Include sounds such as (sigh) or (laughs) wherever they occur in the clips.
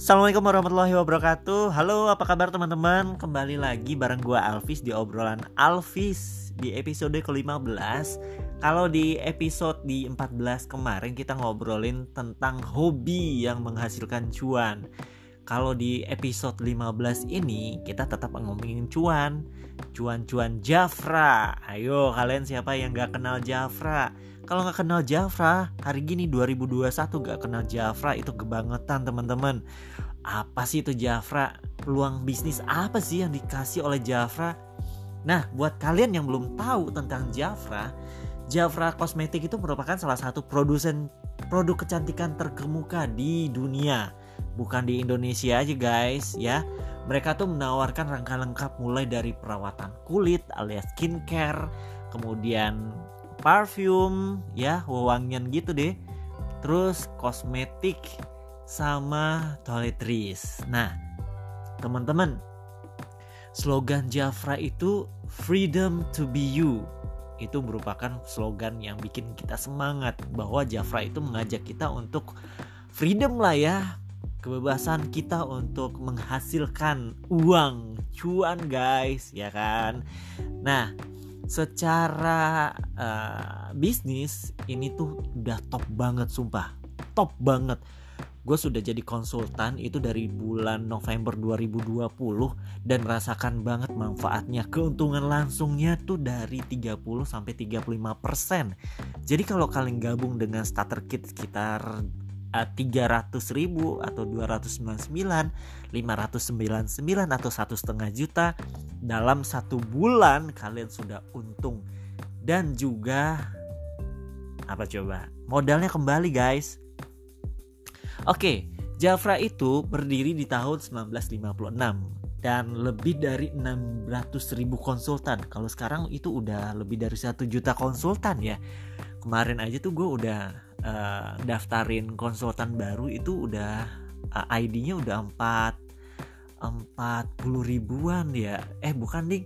Assalamualaikum warahmatullahi wabarakatuh. Halo apa kabar teman-teman? Kembali lagi bareng gue Alvis di obrolan Alvis Di episode ke-15 Kalau di episode di 14 kemarin kita ngobrolin tentang hobi yang menghasilkan cuan Kalau di episode 15 ini kita tetap ngomongin cuan Cuan-cuan Jafra. Ayo kalian siapa yang gak kenal Jafra? Kalau nggak kenal Jafra hari gini 2021 gak kenal Jafra itu kebangetan teman-teman. Apa sih itu Jafra? Peluang bisnis apa sih yang dikasih oleh Jafra? Nah buat kalian yang belum tahu tentang Jafra Jafra Kosmetik itu merupakan salah satu produsen produk kecantikan terkemuka di dunia bukan di Indonesia aja guys ya. Mereka tuh menawarkan rangka lengkap mulai dari perawatan kulit alias skincare kemudian parfum ya wewangian gitu deh. Terus kosmetik sama toiletries. Nah teman-teman slogan Jafra itu freedom to be you. Itu merupakan slogan yang bikin kita semangat bahwa Jafra itu mengajak kita untuk freedom lah ya kebebasan kita untuk menghasilkan uang cuan guys ya kan? Nah secara uh, bisnis ini tuh udah top banget sumpah. Top banget. Gue sudah jadi konsultan itu dari bulan November 2020 dan merasakan banget manfaatnya. Keuntungan langsungnya tuh dari 30 sampai 35 persen. Jadi kalau kalian gabung dengan starter kit sekitar 300 eh, ribu atau 299 599 atau satu setengah juta dalam satu bulan kalian sudah untung. Dan juga apa coba? Modalnya kembali guys. Oke Jafra itu berdiri di tahun 1956 dan lebih dari 600 ribu konsultan. Kalau sekarang itu udah lebih dari satu juta konsultan ya. Kemarin aja tuh gue udah uh, daftarin konsultan baru itu udah uh, eh, ID-nya udah 4 40 ribuan ya. Eh bukan ding.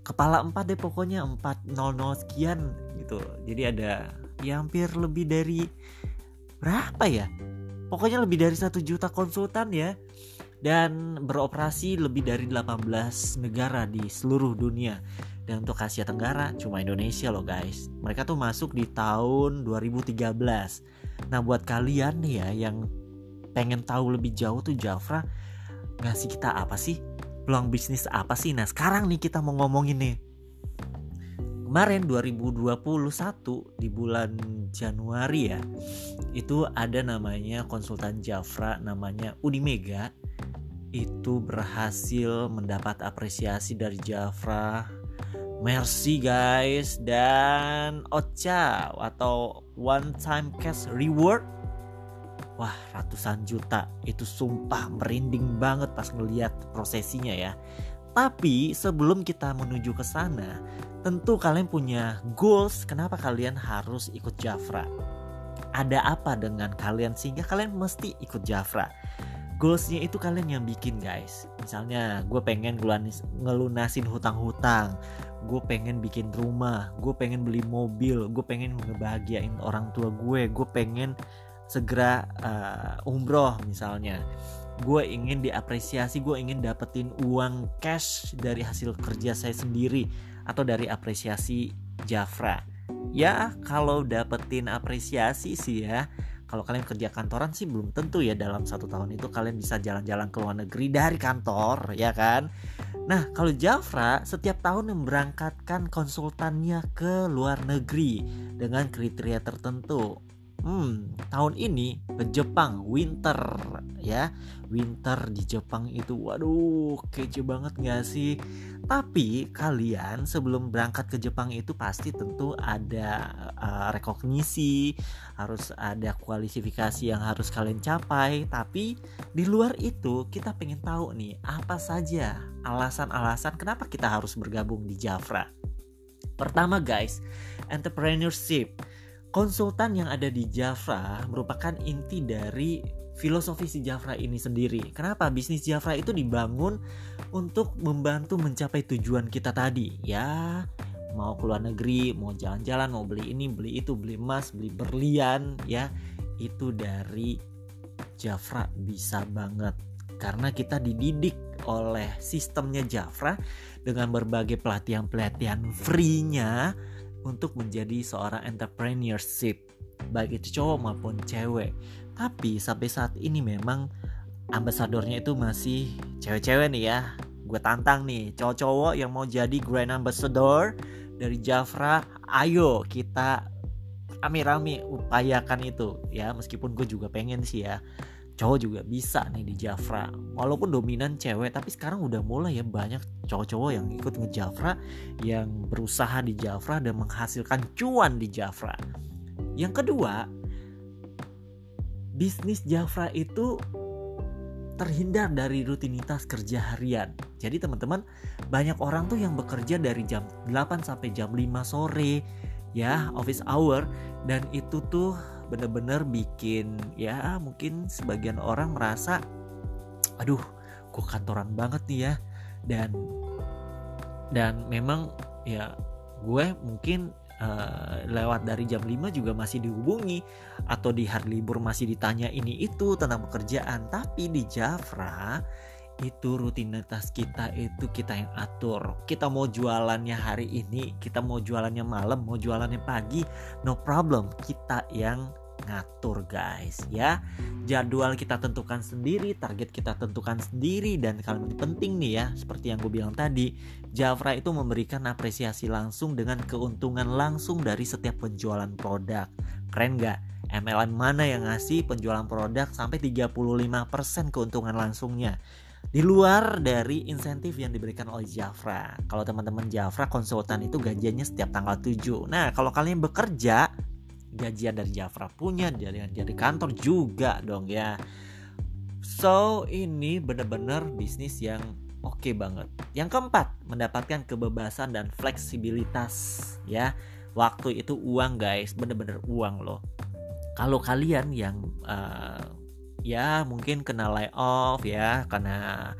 Kepala 4 deh pokoknya 400 sekian gitu. Jadi ada ya hampir lebih dari berapa ya? Pokoknya lebih dari satu juta konsultan ya dan beroperasi lebih dari 18 negara di seluruh dunia. Dan untuk Asia Tenggara cuma Indonesia loh guys. Mereka tuh masuk di tahun 2013. Nah buat kalian nih ya yang pengen tahu lebih jauh tuh Jafra ngasih kita apa sih? Peluang bisnis apa sih? Nah sekarang nih kita mau ngomongin nih. Kemarin 2021 di bulan Januari ya Itu ada namanya konsultan Jafra namanya Unimega Itu berhasil mendapat apresiasi dari Jafra Merci guys. Dan Ocha atau one time cash reward. Wah ratusan juta. Itu sumpah merinding banget pas ngeliat prosesinya ya. Tapi sebelum kita menuju ke sana Tentu kalian punya goals kenapa kalian harus ikut Jafra. Ada apa dengan kalian sehingga kalian mesti ikut Jafra? Goalsnya itu kalian yang bikin guys. Misalnya gue pengen ngelunasin hutang-hutang gue pengen bikin rumah gue pengen beli mobil gue pengen ngebahagiain orang tua gue gue pengen segera uh, umroh misalnya. Gue ingin diapresiasi gue ingin dapetin uang cash dari hasil kerja saya sendiri atau dari apresiasi Jafra. Ya kalau dapetin apresiasi sih ya kalau kalian kerja kantoran sih belum tentu ya dalam satu tahun itu kalian bisa jalan-jalan ke luar negeri dari kantor ya kan nah kalau Jafra setiap tahun memberangkatkan konsultannya ke luar negeri dengan kriteria tertentu Hmm, tahun ini ke Jepang winter ya. Winter di Jepang itu waduh kece banget gak sih? Tapi kalian sebelum berangkat ke Jepang itu pasti tentu ada uh, rekognisi, harus ada kualifikasi yang harus kalian capai. Tapi di luar itu kita pengen tahu nih apa saja alasan-alasan kenapa kita harus bergabung di Jafra. Pertama guys, entrepreneurship konsultan yang ada di Jafra merupakan inti dari filosofi si Jafra ini sendiri. Kenapa bisnis Jafra itu dibangun untuk membantu mencapai tujuan kita tadi? Ya, mau keluar negeri, mau jalan-jalan, mau beli ini, beli itu, beli emas, beli berlian, ya. Itu dari Jafra bisa banget karena kita dididik oleh sistemnya Jafra dengan berbagai pelatihan-pelatihan free-nya untuk menjadi seorang entrepreneurship baik itu cowok maupun cewek. Tapi sampai saat ini memang ambasadornya itu masih cewek-cewek nih ya. Gue tantang nih cowok-cowok yang mau jadi grand ambassador dari Jafra ayo kita rame-rame upayakan itu ya. Meskipun gue juga pengen sih ya cowok juga bisa nih di Jafra walaupun dominan cewek tapi sekarang udah mulai ya banyak cowok-cowok yang ikut ngejafra yang berusaha di Jafra dan menghasilkan cuan di Jafra yang kedua bisnis Jafra itu terhindar dari rutinitas kerja harian. Jadi teman-teman, banyak orang tuh yang bekerja dari jam 8 sampai jam 5 sore ya, office hour dan itu tuh bener-bener bikin ya mungkin sebagian orang merasa aduh kok kantoran banget nih ya. Dan dan memang ya gue mungkin uh, lewat dari jam 5 juga masih dihubungi atau di hari libur masih ditanya ini itu tentang pekerjaan. Tapi di Jafra itu rutinitas kita itu kita yang atur. Kita mau jualannya hari ini kita mau jualannya malam mau jualannya pagi no problem. Kita yang ngatur guys ya jadwal kita tentukan sendiri target kita tentukan sendiri dan kalau penting nih ya seperti yang gue bilang tadi Jafra itu memberikan apresiasi langsung dengan keuntungan langsung dari setiap penjualan produk keren gak MLM mana yang ngasih penjualan produk sampai 35% keuntungan langsungnya di luar dari insentif yang diberikan oleh Jafra. Kalau teman-teman Jafra konsultan itu gajiannya setiap tanggal 7. Nah, kalau kalian bekerja gajian dari Jafra punya dari dari kantor juga dong ya. So, ini benar-benar bisnis yang oke okay banget. Yang keempat, mendapatkan kebebasan dan fleksibilitas ya. Waktu itu uang guys, bener-bener uang loh. Kalau kalian yang uh, ya mungkin kena layoff ya karena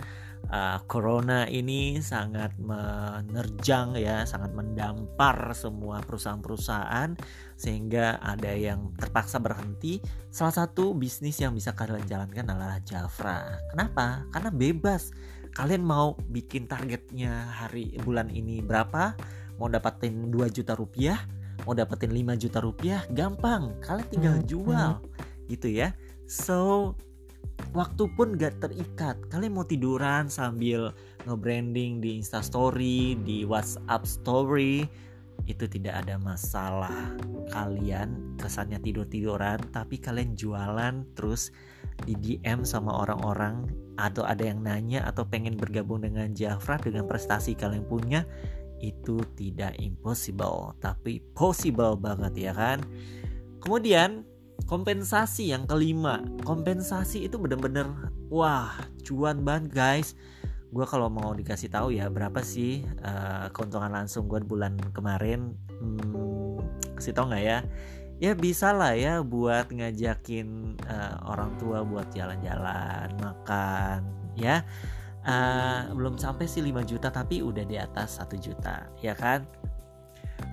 uh, corona ini sangat menerjang ya, sangat mendampar semua perusahaan-perusahaan sehingga ada yang terpaksa berhenti. Salah satu bisnis yang bisa kalian jalankan adalah Jafra. Kenapa? Karena bebas. Kalian mau bikin targetnya hari bulan ini berapa? Mau dapatin 2 juta rupiah? Mau dapetin 5 juta rupiah? Gampang. Kalian tinggal hmm, jual. Hmm. Gitu ya. So waktu pun gak terikat. Kalian mau tiduran sambil nge-branding di instastory di whatsapp story itu tidak ada masalah. Kalian kesannya tidur-tiduran tapi kalian jualan terus di DM sama orang-orang atau ada yang nanya atau pengen bergabung dengan Jafra dengan prestasi kalian punya itu tidak impossible tapi possible banget ya kan? Kemudian kompensasi yang kelima. Kompensasi itu bener-bener wah cuan banget guys. Gue kalau mau dikasih tahu ya berapa sih uh, keuntungan langsung gue bulan kemarin? Hmm, kasih tau nggak ya? Ya bisa lah ya buat ngajakin uh, orang tua buat jalan-jalan makan ya. Uh, belum sampai sih 5 juta tapi udah di atas satu juta ya kan?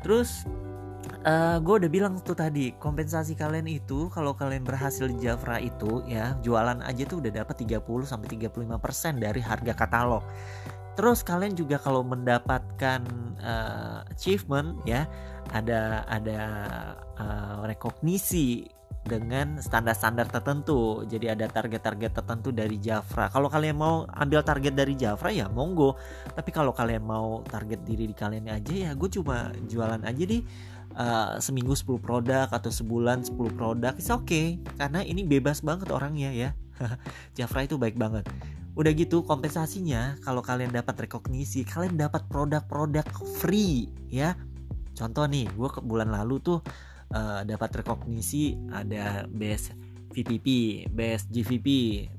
Terus uh, eh, gue udah bilang tuh tadi kompensasi kalian itu kalau kalian berhasil di Jafra itu ya jualan aja tuh udah dapat 30 sampai 35% dari harga katalog. Terus kalian juga kalau mendapatkan uh, achievement ya ada ada uh, rekognisi dengan standar-standar tertentu. Jadi ada target-target tertentu dari Jafra. Kalau kalian mau ambil target dari Jafra ya monggo. Tapi kalau kalian mau target diri di kalian aja ya gue cuma jualan aja di uh, seminggu 10 produk atau sebulan 10 produk it's okay. Karena ini bebas banget orangnya ya. (laughs) Jafra itu baik banget. Udah gitu kompensasinya kalau kalian dapat rekognisi kalian dapat produk-produk free ya. Contoh nih gue ke bulan lalu tuh uh, dapat rekognisi ada best VPP, best GVP,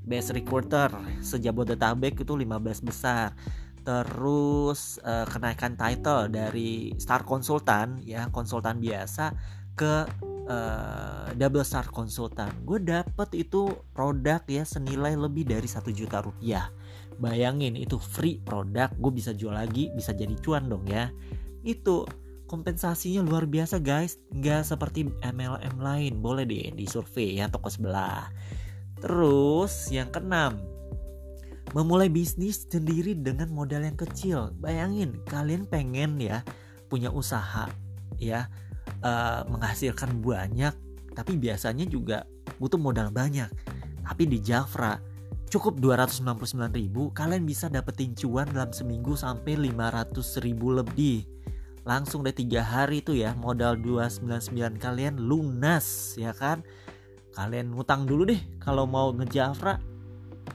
best recruiter sejabodetabek itu 15 besar terus uh, kenaikan title dari star konsultan ya konsultan biasa ke uh, double star konsultan. Gue dapet itu produk ya senilai lebih dari satu juta rupiah. Bayangin itu free produk gue bisa jual lagi bisa jadi cuan dong ya. Itu kompensasinya luar biasa guys. Nggak seperti MLM lain. Boleh deh di survei ya toko sebelah. Terus yang keenam, memulai bisnis sendiri dengan modal yang kecil. Bayangin kalian pengen ya punya usaha ya uh, menghasilkan banyak tapi biasanya juga butuh modal banyak. Tapi di Jafra cukup 299 ribu kalian bisa dapetin cuan dalam seminggu sampai 500 ribu lebih langsung deh tiga hari tuh ya modal 299 kalian lunas ya kan kalian ngutang dulu deh kalau mau ngejafra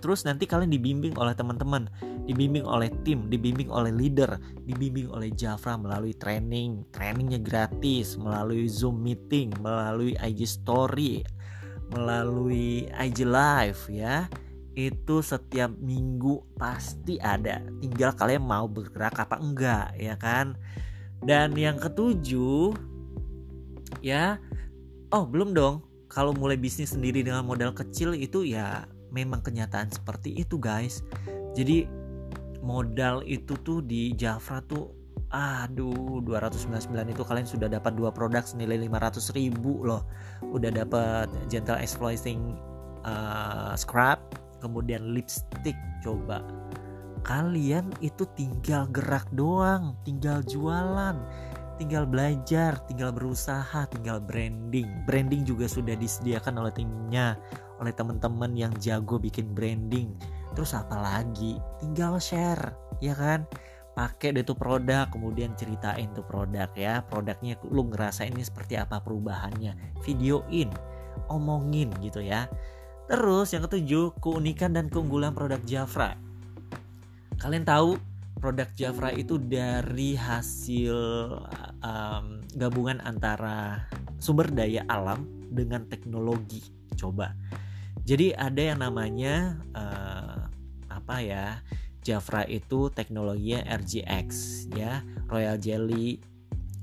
Terus nanti kalian dibimbing oleh teman-teman, dibimbing oleh tim, dibimbing oleh leader, dibimbing oleh Jafra melalui training. Trainingnya gratis, melalui Zoom meeting, melalui IG story, melalui IG live ya. Itu setiap minggu pasti ada. Tinggal kalian mau bergerak apa enggak ya kan. Dan yang ketujuh ya, oh belum dong. Kalau mulai bisnis sendiri dengan modal kecil itu ya memang kenyataan seperti itu guys. Jadi modal itu tuh di Jafra tuh aduh 299 itu kalian sudah dapat dua produk senilai 500 ribu loh. Udah dapat gentle exploiting uh, scrub kemudian lipstick coba. Kalian itu tinggal gerak doang tinggal jualan tinggal belajar, tinggal berusaha, tinggal branding. Branding juga sudah disediakan oleh timnya, oleh teman-teman yang jago bikin branding. Terus apa lagi? Tinggal share, ya kan? Pakai deh tuh produk, kemudian ceritain tuh produk ya. Produknya lu ngerasa ini seperti apa perubahannya. Videoin, omongin gitu ya. Terus yang ketujuh, keunikan dan keunggulan produk Jafra. Kalian tahu produk Jafra itu dari hasil um, gabungan antara sumber daya alam dengan teknologi. Coba. Jadi ada yang namanya uh, apa ya? Jafra itu teknologinya RGX ya, Royal Jelly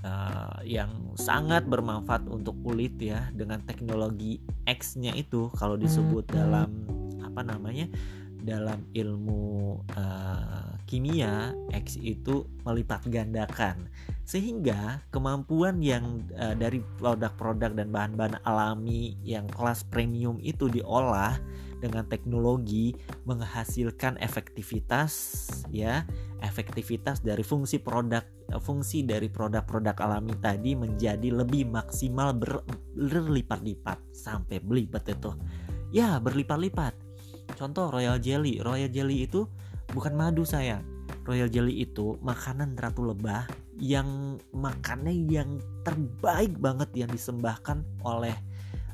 uh, yang sangat bermanfaat untuk kulit ya dengan teknologi X-nya itu kalau disebut hmm. dalam apa namanya? dalam ilmu uh, kimia X itu melipat gandakan. Sehingga kemampuan yang uh, dari produk-produk dan bahan-bahan alami yang kelas premium itu diolah dengan teknologi menghasilkan efektivitas ya efektivitas dari fungsi produk eh, fungsi dari produk-produk alami tadi menjadi lebih maksimal berlipat-lipat sampai belibet itu. Ya berlipat-lipat. Contoh Royal Jelly. Royal Jelly itu bukan madu saya. Royal Jelly itu makanan ratu lebah yang makannya yang terbaik banget yang disembahkan oleh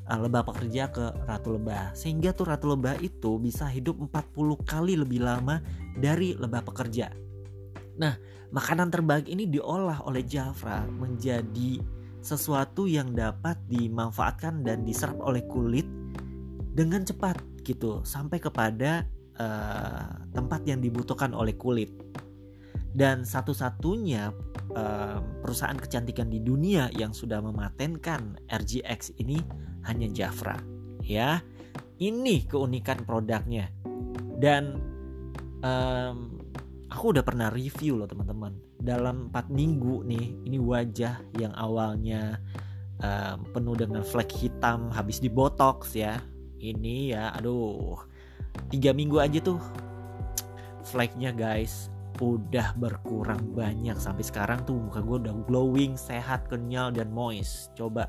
uh, lebah pekerja ke ratu lebah. Sehingga tuh ratu lebah itu bisa hidup 40 kali lebih lama dari lebah pekerja. Nah, makanan terbaik ini diolah oleh Jafra menjadi sesuatu yang dapat dimanfaatkan dan diserap oleh kulit dengan cepat gitu sampai kepada uh, tempat yang dibutuhkan oleh kulit. Dan satu-satunya uh, perusahaan kecantikan di dunia yang sudah mematenkan RGX ini hanya Jafra ya. Ini keunikan produknya. Dan um, aku udah pernah review loh teman-teman. Dalam 4 minggu nih ini wajah yang awalnya um, penuh dengan flek hitam habis dibotox ya. Ini ya aduh tiga minggu aja tuh flagnya guys udah berkurang banyak sampai sekarang tuh. Muka gue udah glowing sehat kenyal dan moist. Coba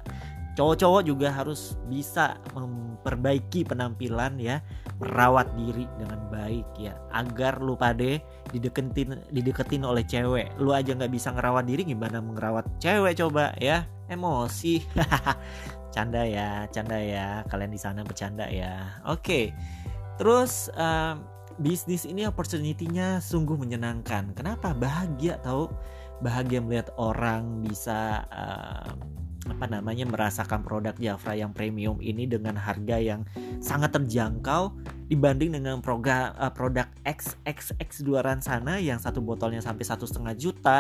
cowok-cowok juga harus bisa memperbaiki penampilan ya. Merawat diri dengan baik ya. Agar lu pade dideketin dideketin oleh cewek. Lu aja nggak bisa ngerawat diri gimana ngerawat cewek coba ya? Emosi. (laughs) Canda ya canda ya. Kalian di sana bercanda ya. Oke. okay. Terus uh, bisnis ini opportunity-nya sungguh menyenangkan. Kenapa? Bahagia tahu? Bahagia melihat orang bisa uh, apa namanya merasakan produk Jafra yang premium ini dengan harga yang sangat terjangkau dibanding dengan produk uh, produk XXX luaran sana yang satu botolnya sampai satu setengah juta.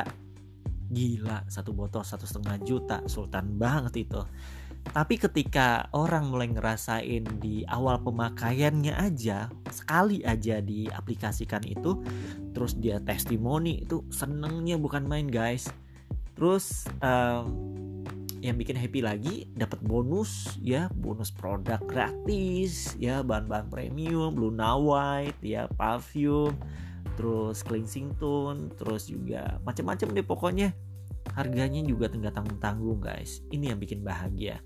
Gila satu botol satu setengah juta. Sultan banget itu tapi ketika orang mulai ngerasain di awal pemakaiannya aja, sekali aja diaplikasikan itu, terus dia testimoni itu senengnya bukan main guys. Terus um, yang bikin happy lagi dapat bonus ya bonus produk gratis ya bahan-bahan premium Luna White ya parfum terus cleansing tone terus juga macam-macam deh pokoknya harganya juga tengah tanggung-tanggung guys. Ini yang bikin bahagia.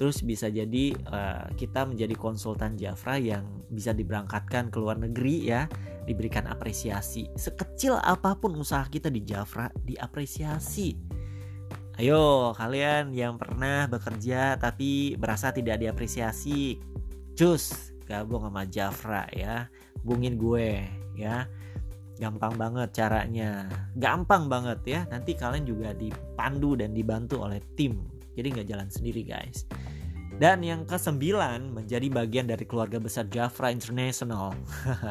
Terus bisa jadi uh, kita menjadi konsultan Jafra yang bisa diberangkatkan ke luar negeri ya. Diberikan apresiasi. Sekecil apa pun usaha kita di Jafra diapresiasi. Ayo kalian yang pernah bekerja tapi berasa tidak diapresiasi cus gabung sama Jafra ya. Hubungin gue ya gampang banget caranya gampang banget ya nanti kalian juga dipandu dan dibantu oleh tim jadi nggak jalan sendiri guys dan yang kesembilan menjadi bagian dari keluarga besar Jafra International.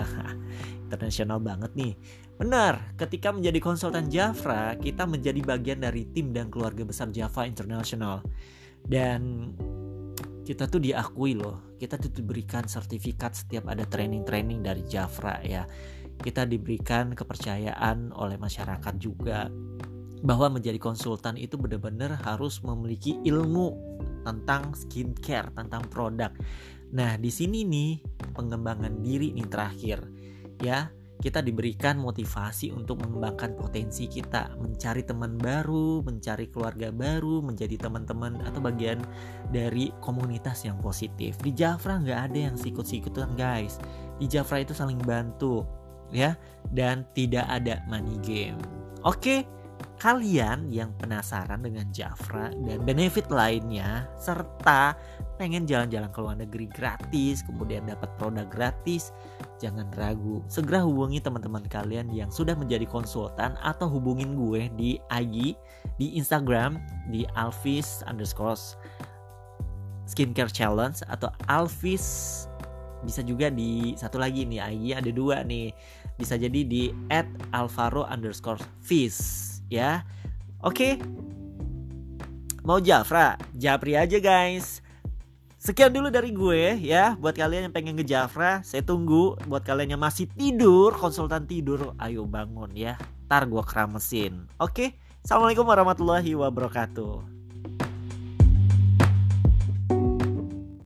(laughs) Internasional banget nih. Benar, ketika menjadi konsultan Jafra, kita menjadi bagian dari tim dan keluarga besar Java International. Dan kita tuh diakui loh, kita tuh diberikan sertifikat setiap ada training-training dari Jafra ya. Kita diberikan kepercayaan oleh masyarakat juga bahwa menjadi konsultan itu benar-benar harus memiliki ilmu tentang skincare, tentang produk. Nah, di sini nih pengembangan diri nih terakhir. Ya, kita diberikan motivasi untuk mengembangkan potensi kita, mencari teman baru, mencari keluarga baru, menjadi teman-teman atau bagian dari komunitas yang positif. Di Jafra nggak ada yang sikut-sikutan guys. Di Jafra itu saling bantu, ya, dan tidak ada money game. Oke, kalian yang penasaran dengan Jafra dan benefit lainnya serta pengen jalan-jalan ke luar negeri gratis kemudian dapat produk gratis jangan ragu segera hubungi teman-teman kalian yang sudah menjadi konsultan atau hubungin gue di IG di Instagram di Alvis underscore skincare challenge atau Alvis bisa juga di satu lagi nih IG ada dua nih bisa jadi di at alvaro underscore fish ya. Oke. Mau Jafra? Japri aja guys. Sekian dulu dari gue ya Buat kalian yang pengen ngejafra Saya tunggu Buat kalian yang masih tidur Konsultan tidur Ayo bangun ya Ntar gue keramesin Oke Assalamualaikum warahmatullahi wabarakatuh